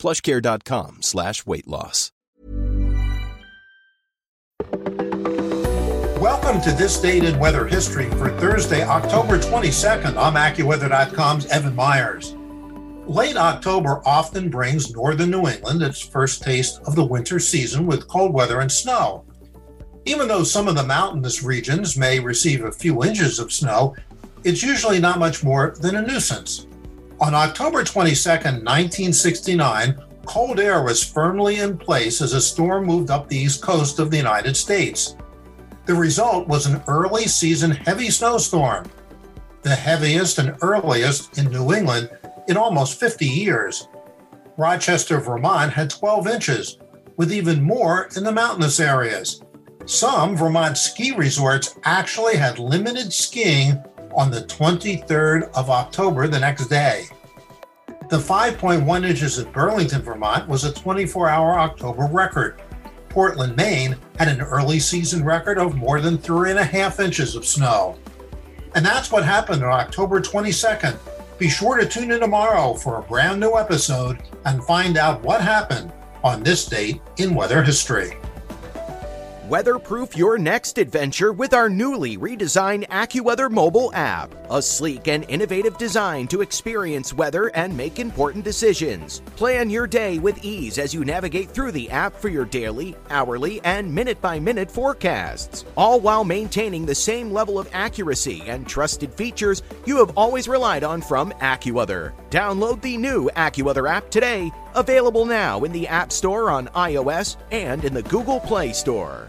plushcare.com slash weight loss. Welcome to this date in weather history for Thursday, October 22nd. I'm AccuWeather.com's Evan Myers. Late October often brings northern New England its first taste of the winter season with cold weather and snow. Even though some of the mountainous regions may receive a few inches of snow, it's usually not much more than a nuisance. On October 22, 1969, cold air was firmly in place as a storm moved up the east coast of the United States. The result was an early season heavy snowstorm, the heaviest and earliest in New England in almost 50 years. Rochester, Vermont had 12 inches, with even more in the mountainous areas. Some Vermont ski resorts actually had limited skiing on the 23rd of October, the next day. The 5.1 inches at Burlington, Vermont was a 24 hour October record. Portland, Maine had an early season record of more than three and a half inches of snow. And that's what happened on October 22nd. Be sure to tune in tomorrow for a brand new episode and find out what happened on this date in weather history. Weatherproof your next adventure with our newly redesigned AccuWeather mobile app. A sleek and innovative design to experience weather and make important decisions. Plan your day with ease as you navigate through the app for your daily, hourly, and minute by minute forecasts, all while maintaining the same level of accuracy and trusted features you have always relied on from AccuWeather. Download the new AccuWeather app today, available now in the App Store on iOS and in the Google Play Store.